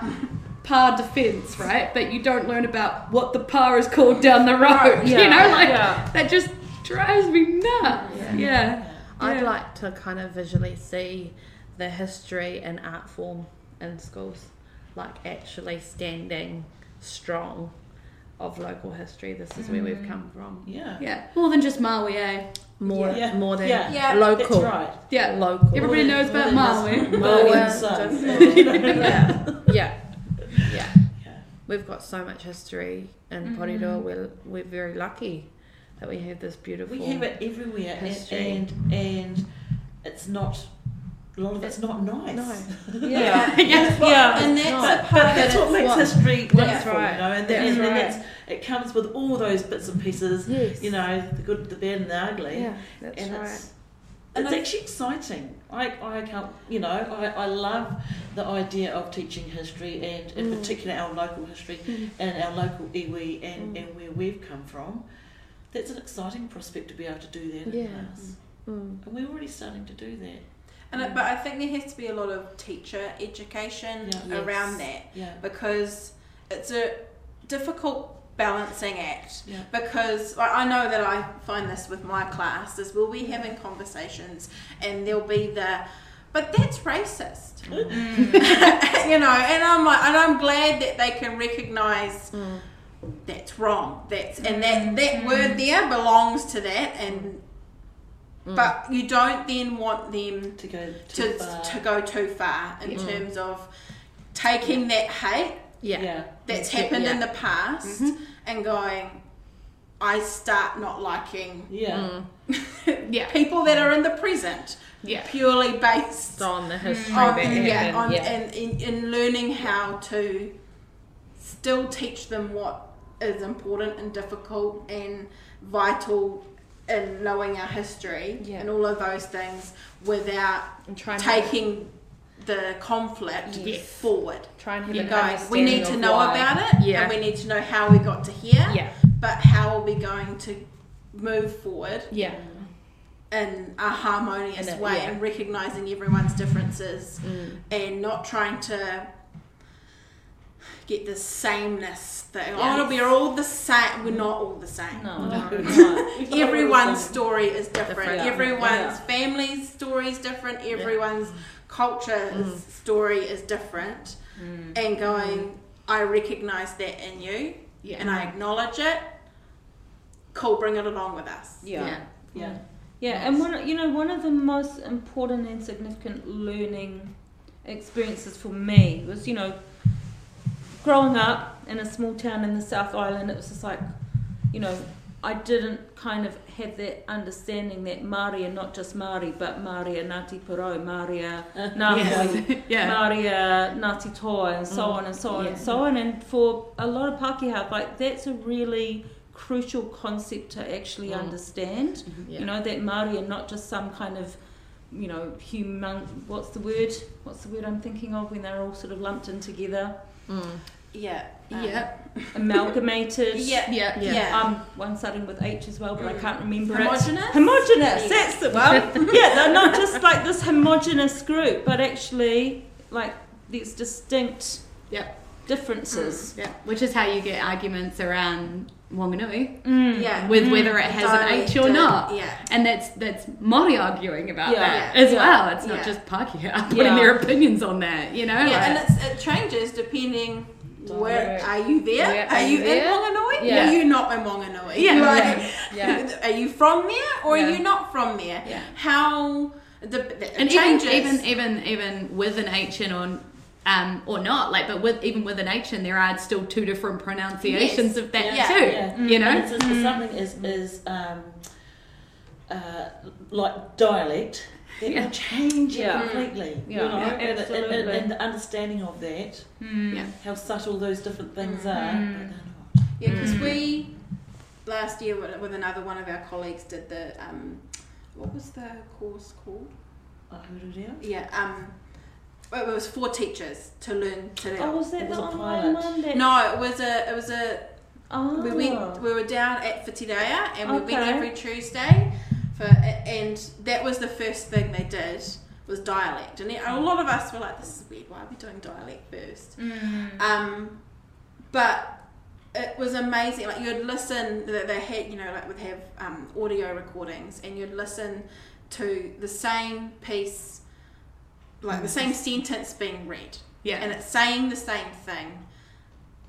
pā defence, right? But you don't learn about what the pā is called down the road. Yeah. You know, like Yeah. that just drives me nuts. Yeah. Yeah. I'd Yeah. like to kind of visually see the history and art form in schools, like actually standing strong of local history. This is where we've come from. Yeah. Yeah. More than just Maui, eh? More, Yeah. more than Yeah. Yeah, local. That's right. Yeah. Local. Everybody More knows than- about more than Maui. Maui Maui and and just- yeah. yeah. Yeah. Yeah. We've got so much history in Mhm. Porirua. We're, we're very lucky that we have this beautiful. We have it everywhere, and, history. and and it's not. A lot of it's not nice. No. Yeah. Yeah. Yeah. And that's No. a But part that's what makes what- history That's wonderful, right. you know, and, That's and, and right. it's, it comes with all those bits and pieces, Yes. you know, the good, the bad, and the ugly. Yeah, that's and right. it's And it's I- actually exciting. I, I can't, you know, I, I love the idea of teaching history and in Mm. particular our local history Mm. and our local iwi and, Mm. and where we've come from. That's an exciting prospect to be able to do that Yeah. in class. Mm. And we're already starting to do that. And it, mm. but I think there has to be a lot of teacher education Yeah. around Yes. that Yeah. because it's a difficult balancing act. Yeah. Because I I know that I find this with my class is we'll be having conversations and there'll be the, but that's racist, mm. Mm. you know. And I'm like, and I'm glad that they can recognise Mm. that's wrong. That's and that that word there belongs to that and. Mm. But you don't then want them To go too to, far. to go too far in Yeah. terms of taking that hate Yeah. yeah. that's Yeah, happened in the past Mhm. and going, I start not liking Yeah. Mm. Yeah. people that are in the present, Yeah. purely based on the history on, that yeah, on, yeah. And in, in learning how to still teach them what is important and difficult and vital in knowing our history Yeah. and all of those things without and try and taking the conflict Yes. forward. try and have You an go, we need to know why. about it Yeah. and we need to know how we got to here, Yeah. but how are we going to move forward Yeah. in a harmonious In a- way yeah. and recognizing everyone's differences Mm. and not trying to get the sameness thing. Yeah. Oh, we're all the same. We're not all the same. No, No. no. Everyone's story is different. Different. Everyone's Yeah. family's story is different. Everyone's culture's story is different. And going, I recognize that in you Yeah. and I acknowledge it. Cool, bring it along with us. Yeah. Yeah. Yeah. Yeah, and one you know one of the most important and significant learning experiences for me was you know growing up in a small town in the South Island. It was just like you know I didn't kind of have that understanding that Māori are not just Māori, but Māori are Ngāti Porou, Māori are Ngāti Yes. yeah. Māori are Ngāti Toa and so mm. on and so on and so on. And for a lot of Pākehā, like that's a really crucial concept to actually mm. understand. Mm-hmm. Yeah. You know, that Māori are not just some kind of, you know, human, what's the word? What's the word I'm thinking of when they're all sort of lumped in together? Yeah. Um, Yeah. Amalgamated. Yeah. Yeah. Yeah. Um, one starting with H as well, but I can't remember it. Homogenous? Homogenous, Yeah. that's the one. yeah, they're not just like this homogenous group, but actually like these distinct Yep. Differences. Yeah. Which is how you get arguments around Wanganui Mm. Yeah. with whether it has an H or Dialect, not. Yeah. And that's that's Māori arguing about Yeah. that Yeah. as Yeah. well. It's not Yeah. just Pākehā putting Yeah. their opinions on that, you know? Yeah, like- and it's, it changes depending where are you there? Where- are, are you you in there? Wanganui? Yeah. Are you not in Wanganui? Yeah. Like, Yeah. Are you from there or Yeah. are you not from there? Yeah. How the, the it and even, changes. even even even with an H in or um or not, like but with even with an H in there are still two different pronunciations Yes. of that Yeah. too. Yeah. You know? And it's, it's something is is um, uh, like dialect. It Yeah. will change it Yeah. completely. Yeah, you know, yeah, and, and, absolutely. and, and the understanding of that, Yeah. how subtle those different things are. Mm. they're not. Yeah, because we last year with, with another one of our colleagues did the um, what was the course called? Ahururea? Yeah, um, well, it was for teachers to learn to Oh, was that It was the a online pilot. one? That... No, it was a it was a Oh. we went we were down at Whitireia and we went Okay. every Tuesday for and that was the first thing they did was dialect and a lot of us were like this is weird why are we doing dialect first Mm. um but it was amazing like you'd listen they they had you know like would have um, audio recordings and you'd listen to the same piece like the mm. same sentence being read Yeah. and it's saying the same thing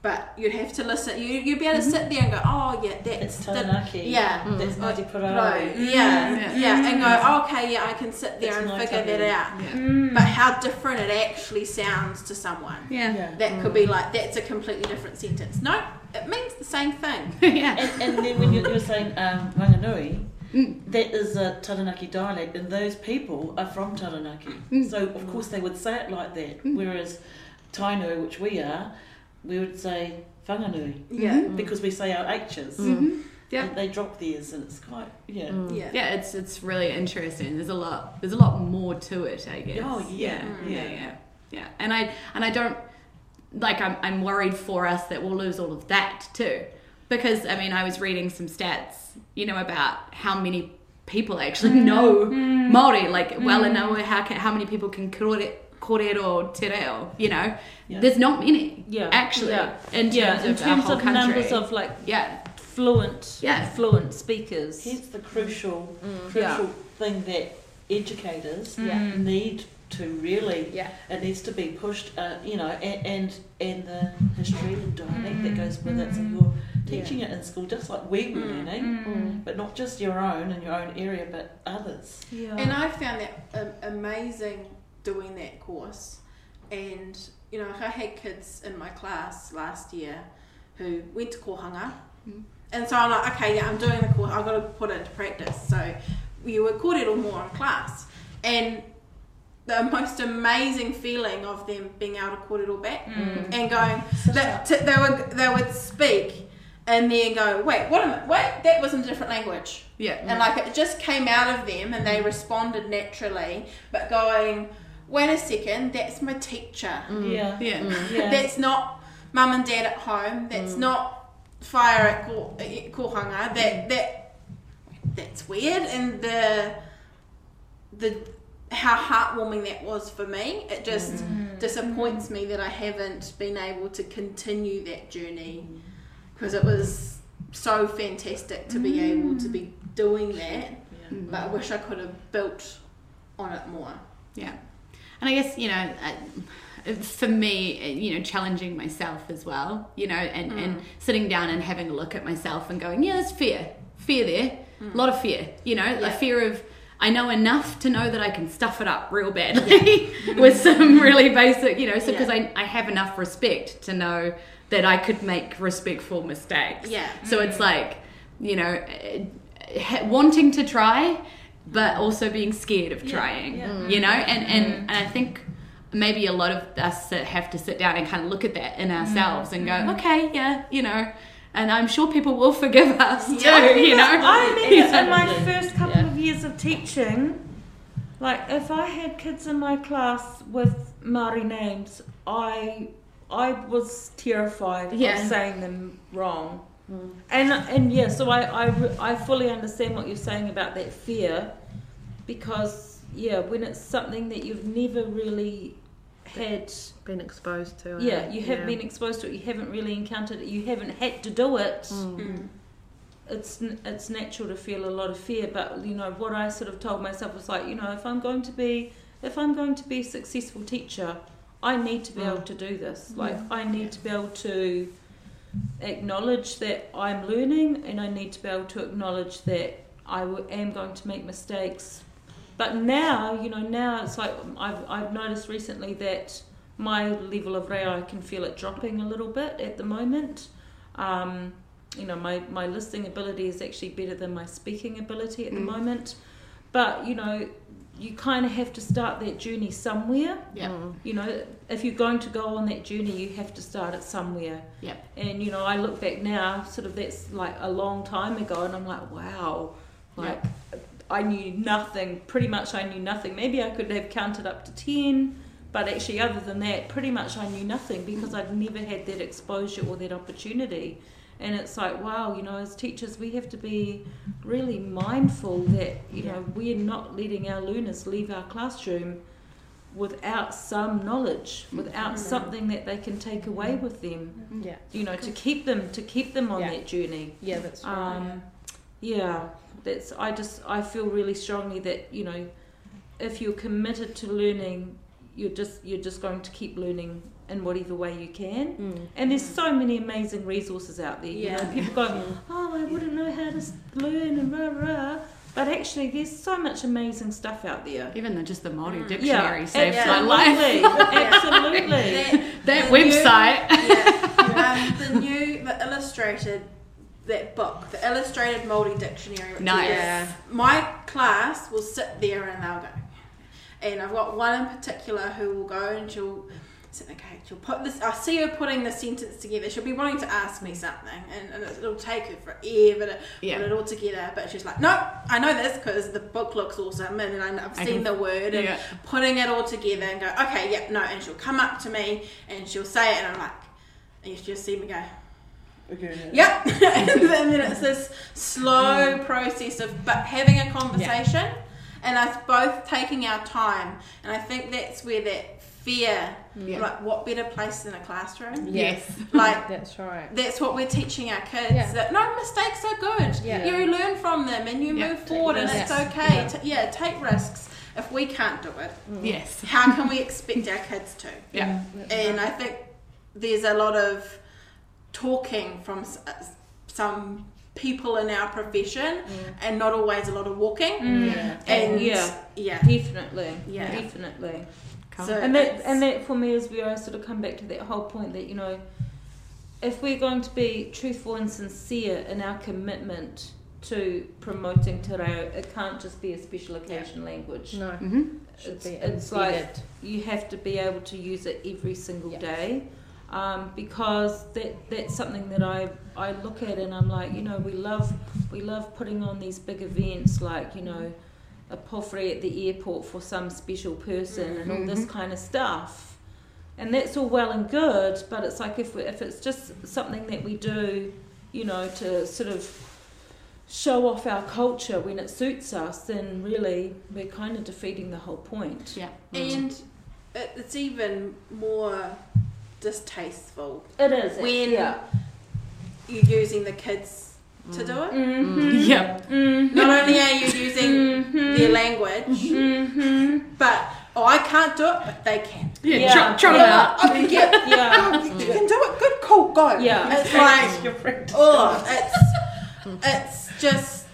but you'd have to listen you, you'd be able to mm-hmm. sit there and go oh yeah that's It's the, Taranaki. yeah mm. That's Oh, Ngāti Porou. Right, yeah, Yeah. Mm. yeah, and go, oh, okay, yeah, I can sit there It's and figure taboo. that out. Yeah. Mm. But how different it actually sounds to someone. Yeah. Yeah. That could be like, that's a completely different sentence. No, it means the same thing. yeah. And, and then when you, you were saying um, Wanganui, Mm. that is a Taranaki dialect, and those people are from Taranaki. Mm. So, of course, they would say it like that. Whereas Tainui, which we are, we would say Whanganui, Yeah. because we say our H's. Mhm. Yeah. They drop theirs, and it's quite, yeah. Yeah. Yeah, it's it's really interesting. There's a lot there's a lot more to it, I guess. Oh, yeah. yeah, yeah, yeah, yeah. And I and I don't like I'm I'm worried for us that we'll lose all of that too, because I mean I was reading some stats, you know, about how many people actually mm. know mm. Maori, like well and know how can, how many people can kore korero te reo, you know. Yeah. There's not many, Yeah. actually, Yeah. in terms yeah, in of our terms of country. numbers of like yeah, fluent, Yeah. fluent speakers. Here's the crucial, mm. Yeah. crucial thing that educators Yeah. need to really Yeah. it needs to be pushed uh, you know and, and and the history and dialect that goes with it so you're teaching it in school just like we were learning Mm. but not just your own in your own area but others Yeah. And I found that um, amazing doing that course. And, you know, I had kids in my class last year who went to Kohanga and so I'm like, okay, yeah, I'm doing the course. I've got to put it into practice. So you were kōrero more in class, and the most amazing feeling of them being able to kōrero back and going that t- they would they would speak and then go, wait, what am I, wait, that was in a different language. Yeah. And like it just came out of them and they responded naturally, but going, wait a second, that's my teacher. Mm. Yeah. Yeah. Mm. Yeah. That's not mum and dad at home. That's mm. not whaea at ko- at kohanga. That that that's weird. And the the how heartwarming that was for me. It just disappoints me that I haven't been able to continue that journey because it was so fantastic to be able to be doing mm. that. Mm. But I wish I could have built on it more. Yeah. And I guess, you know, uh, for me, uh, you know, challenging myself as well, you know, and, and mm. sitting down and having a look at myself and going, yeah, there's fear. Fear there. A lot of fear, you know, a fear of, I know enough to know that I can stuff it up real badly with some really basic, you know, so because I, I have enough respect to know that I could make respectful mistakes. Yeah. So it's mm. like, you know, uh, wanting to try, but also being scared of trying, Yeah. you know? Mm. And, and, mm. and I think maybe a lot of us that have to sit down and kind of look at that in ourselves and go, okay, yeah, you know, and I'm sure people will forgive us too, Yeah, you know? I mean, in my first couple of years of teaching, like if I had kids in my class with Maori names, I I was terrified Yeah. of saying them wrong. And and yeah, so I, I I fully understand what you're saying about that fear, because yeah, when it's something that you've never really had Been exposed to. it. yeah, you haven't been exposed to it. You haven't really encountered it. You haven't had to do it. Mm. It's it's natural to feel a lot of fear, but you know what I sort of told myself was like, you know, if I'm going to be if I'm going to be a successful teacher, I need to be able to do this. Like I need to be able to acknowledge that I'm learning, and I need to be able to acknowledge that I w- am going to make mistakes. But now, you know, now it's like I've I've noticed recently that my level of reo, I can feel it dropping a little bit at the moment. Um, you know, my, my listening ability is actually better than my speaking ability at the moment. But, you know, you kind of have to start that journey somewhere. Yeah. Mm. You know, if you're going to go on that journey, you have to start it somewhere. Yep. And, you know, I look back now, sort of that's like a long time ago, and I'm like, wow, like I knew nothing. Pretty much I knew nothing. Maybe I could have counted up to 10, but actually, other than that, pretty much I knew nothing because I'd never had that exposure or that opportunity. And it's like, wow, you know, as teachers, we have to be really mindful that, you know, we're not letting our learners leave our classroom without some knowledge, mm-hmm. without mm-hmm. something that they can take away with them, mm-hmm. Yeah. you know, to keep them to keep them on Yeah. that journey. Yeah, that's right. Um, yeah, that's. I just I feel really strongly that you know, if you're committed to learning, you're just you're just going to keep learning in whatever way you can. Mm. And there's so many amazing resources out there. You Yeah. know, people go, oh, I wouldn't know how to learn and rah rah. But actually, there's so much amazing stuff out there. Even though just the Māori Yeah, dictionary saves my life. absolutely, absolutely. That, That the new- website. yeah, um, the new, the illustrated, that book, the illustrated Māori dictionary. which Nice. is- Yeah. My class will sit there and they'll go. And I've got one in particular who will go and she'll sit there, okay, she'll put this, I see her putting the sentence together. She'll be wanting to ask me something and, and it'll take her forever to Yeah. put it all together. But she's like, no, I know this because the book looks awesome and then I've seen can- the word and yeah. putting it all together and go, okay, yep, no. And she'll come up to me and she'll say it and I'm like, and you just see me go, Okay Yep. and then it's this slow process of but having a conversation and us both taking our time. And I think that's where that fear, Yeah. like what better place than a classroom? Yes. Like That's right. that's what we're teaching our kids Yeah. that no mistakes are good. Yeah. You learn from them and you Yeah. move forward and risks. it's okay. T- yeah, take risks. If we can't do it, Yes. how can we expect our kids to? Yeah. and I think there's a lot of talking from uh, some people in our profession, and not always a lot of walking. Yeah. And yeah, yeah, definitely, Yeah. definitely. So and that and that for me is where I sort of come back to that whole point that you know if we're going to be truthful and sincere in our commitment to promoting te reo, it can't just be a special occasion language. No. Mm-hmm. It's, it's like you have to be able to use it every single Yeah. day. Um, because that that's something that I I look at and I'm like, you know, we love we love putting on these big events like, you know, a pōwhiri at the airport for some special person and all this kind of stuff. And that's all well and good, but it's like if we, if it's just something that we do, you know, to sort of show off our culture when it suits us, then really we're kind of defeating the whole point. Yeah. And it's even more distasteful It is. When- yeah. you're using the kids to do it. Mm-hmm. Yep. Not only are you using Mm-hmm. their language, but oh, I can't do it, but they can. Yeah. Yeah. Trot, trot 'em Yeah, out. I mean, yeah, Yeah. you, you can do it. Good, cool, go. Yeah. it's like Your friend. oh, it's it's just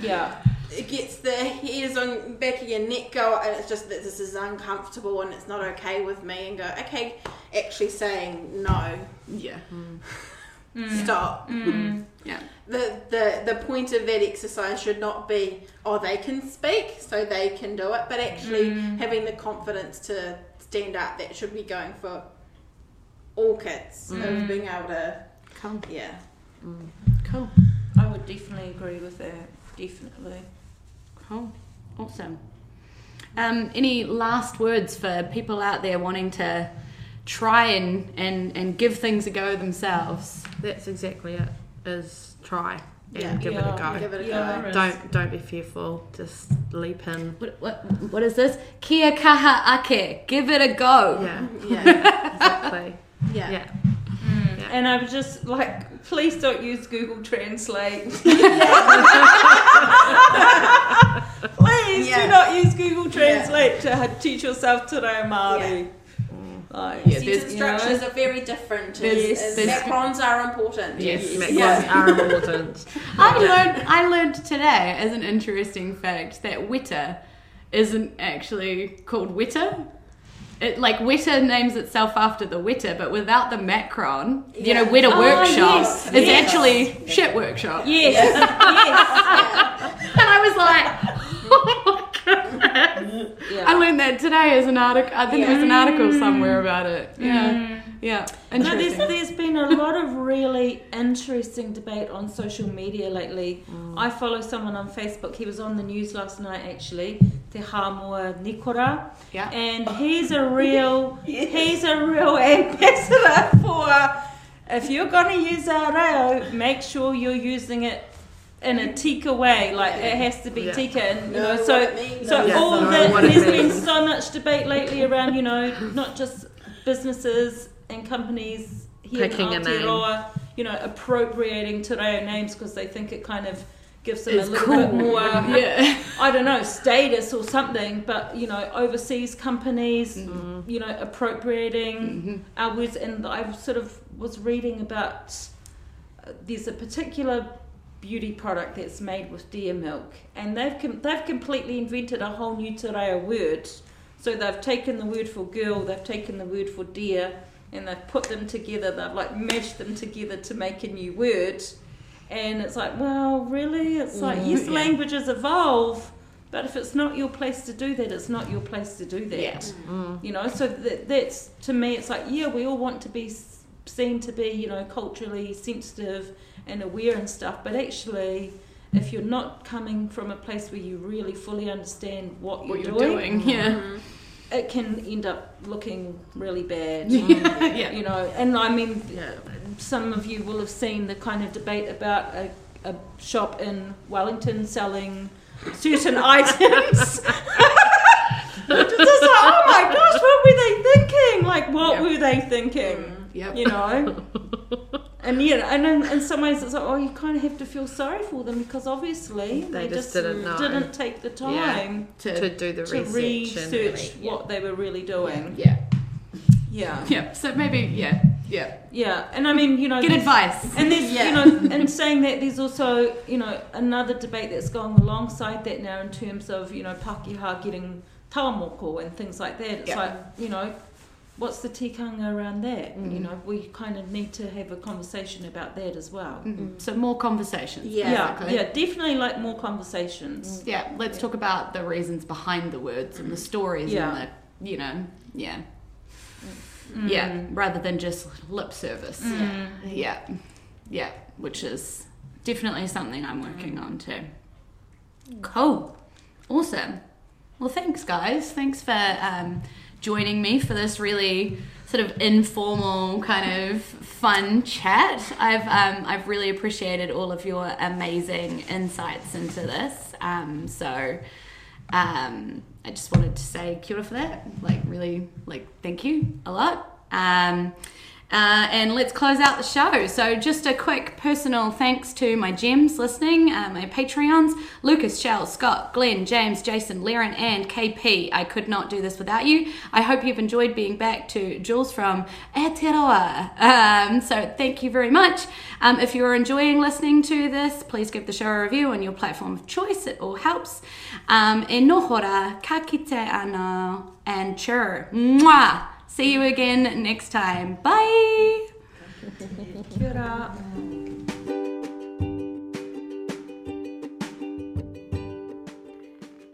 Yeah. It gets the hairs on back of your neck go, and it's just that this is uncomfortable and it's not okay with me. And go, okay, actually saying no, Yeah. stop. Mm. Mm. Mm. Yeah. the, the the point of that exercise should not be oh they can speak so they can do it but actually having the confidence to stand up that should be going for all kids of being able to Cool. yeah Cool. I would definitely agree with that. Definitely. Cool. Awesome. Um, any last words for people out there wanting to try and, and, and give things a go themselves? That's exactly it. Is try and Yeah. give Yeah. it a go. give it a Yeah. go Don't don't be fearful. Just leap in. What, what, what is this? Kia kaha ake. Give it a go. Yeah. yeah Exactly. yeah, Yeah. And I was just like, please don't use Google Translate. please Yeah. do not use Google Translate to teach yourself to know Māori. Like, Yeah, These there's- instructions are very different and, There's- and there's- macrons are important Yes. Yes. Macros Yeah. are important. I learned I learned today as an interesting fact that Witter isn't actually called Witter. It like Witter names itself after the Witter, but without the macron, you know, Yeah. Witter Oh, Workshop yes, is yes. actually shit workshop. yes, yes. And I was like, oh my goodness. Yeah. I learned that today as an article. I think there was an article somewhere about it. Yeah, Mm. yeah, No, there's, there's been a lot of really interesting debate on social media lately. I follow someone on Facebook. He was on the news last night, actually. Te Hamua Nikora. Yeah. And he's a real, he's a real ambassador for. If you're going to use our reo, make sure you're using it in a tika way. Like it has to be Yeah. tika, and you Know know. So, what so Yeah, all know that. There's been so much debate lately around, you know, not just businesses and companies here Picking a in name. Aotearoa, you know, appropriating te reo names because they think it kind of gives them It's a little cool. bit more, yeah, I don't know, status or something. But you know, overseas companies, Mm-hmm. you know, appropriating Mm-hmm. our words. And I sort of was reading about uh, there's a particular beauty product that's made with deer milk, and they've com- they've completely invented a whole new te reo word. So they've taken the word for girl, they've taken the word for deer, and they've put them together. They've like mashed them together to make a new word. And it's like, well, really? It's like, Mm, yes, yeah. languages evolve, but if it's not your place to do that, it's not your place to do that. Yeah. Mm. You know, so that, that's to me, it's like, yeah, we all want to be seen to be, you know, culturally sensitive and aware and stuff, but actually, if you're not coming from a place where you really fully understand what, what you're, you're doing, yeah, it can end up looking really bad. yeah. Um, you know, and I mean, Yeah. some of you will have seen the kind of debate about a, a shop in Wellington selling certain items. Like, oh my gosh, what were they thinking? Like, what Yeah. were they thinking? Mm, yep. You know? And yeah, and in, in some ways it's like, oh, you kind of have to feel sorry for them because obviously They just didn't know. didn't take the time To do the to research. and- research what they were really doing. yeah, Yeah. yeah. So maybe, yeah, yeah. Yeah. And I mean, you know, Get advice. And there's, Yeah. you know, in saying that, there's also, you know, another debate that's going alongside that now in terms of, you know, Pakeha getting tā moko and things like that. It's Yeah. like, you know, what's the tikanga around that? You know, we kind of need to have a conversation about that as well. Mhm. So more conversations. Yeah. Yeah, basically. yeah, definitely like more conversations. Yeah, let's talk about the reasons behind the words and the stories Yeah. and the, you know, yeah. Mm. Yeah, rather than just lip service. Mm. Yeah. Yeah, which is definitely something I'm working on too. Cool. Awesome. Well, thanks, guys. Thanks for um, joining me for this really sort of informal, kind of fun chat. I've um, I've really appreciated all of your amazing insights into this. Um, so um, I just wanted to say kia for that. Like, really, like, thank you a lot. Um, uh, and let's close out the show. So, just a quick personal thanks to my gems listening, uh, my Patreons Lucas, Shell, Scott, Glenn, James, Jason, Laren, and KP. I could not do this without you. I hope you've enjoyed being back to Jules from Aotearoa. Um, so, thank you very much. Um, if you're enjoying listening to this, please give the show a review on your platform of choice. It all helps. Um, e noho rā, ka kite ana, and chur. Mwah! See you again next time. Bye!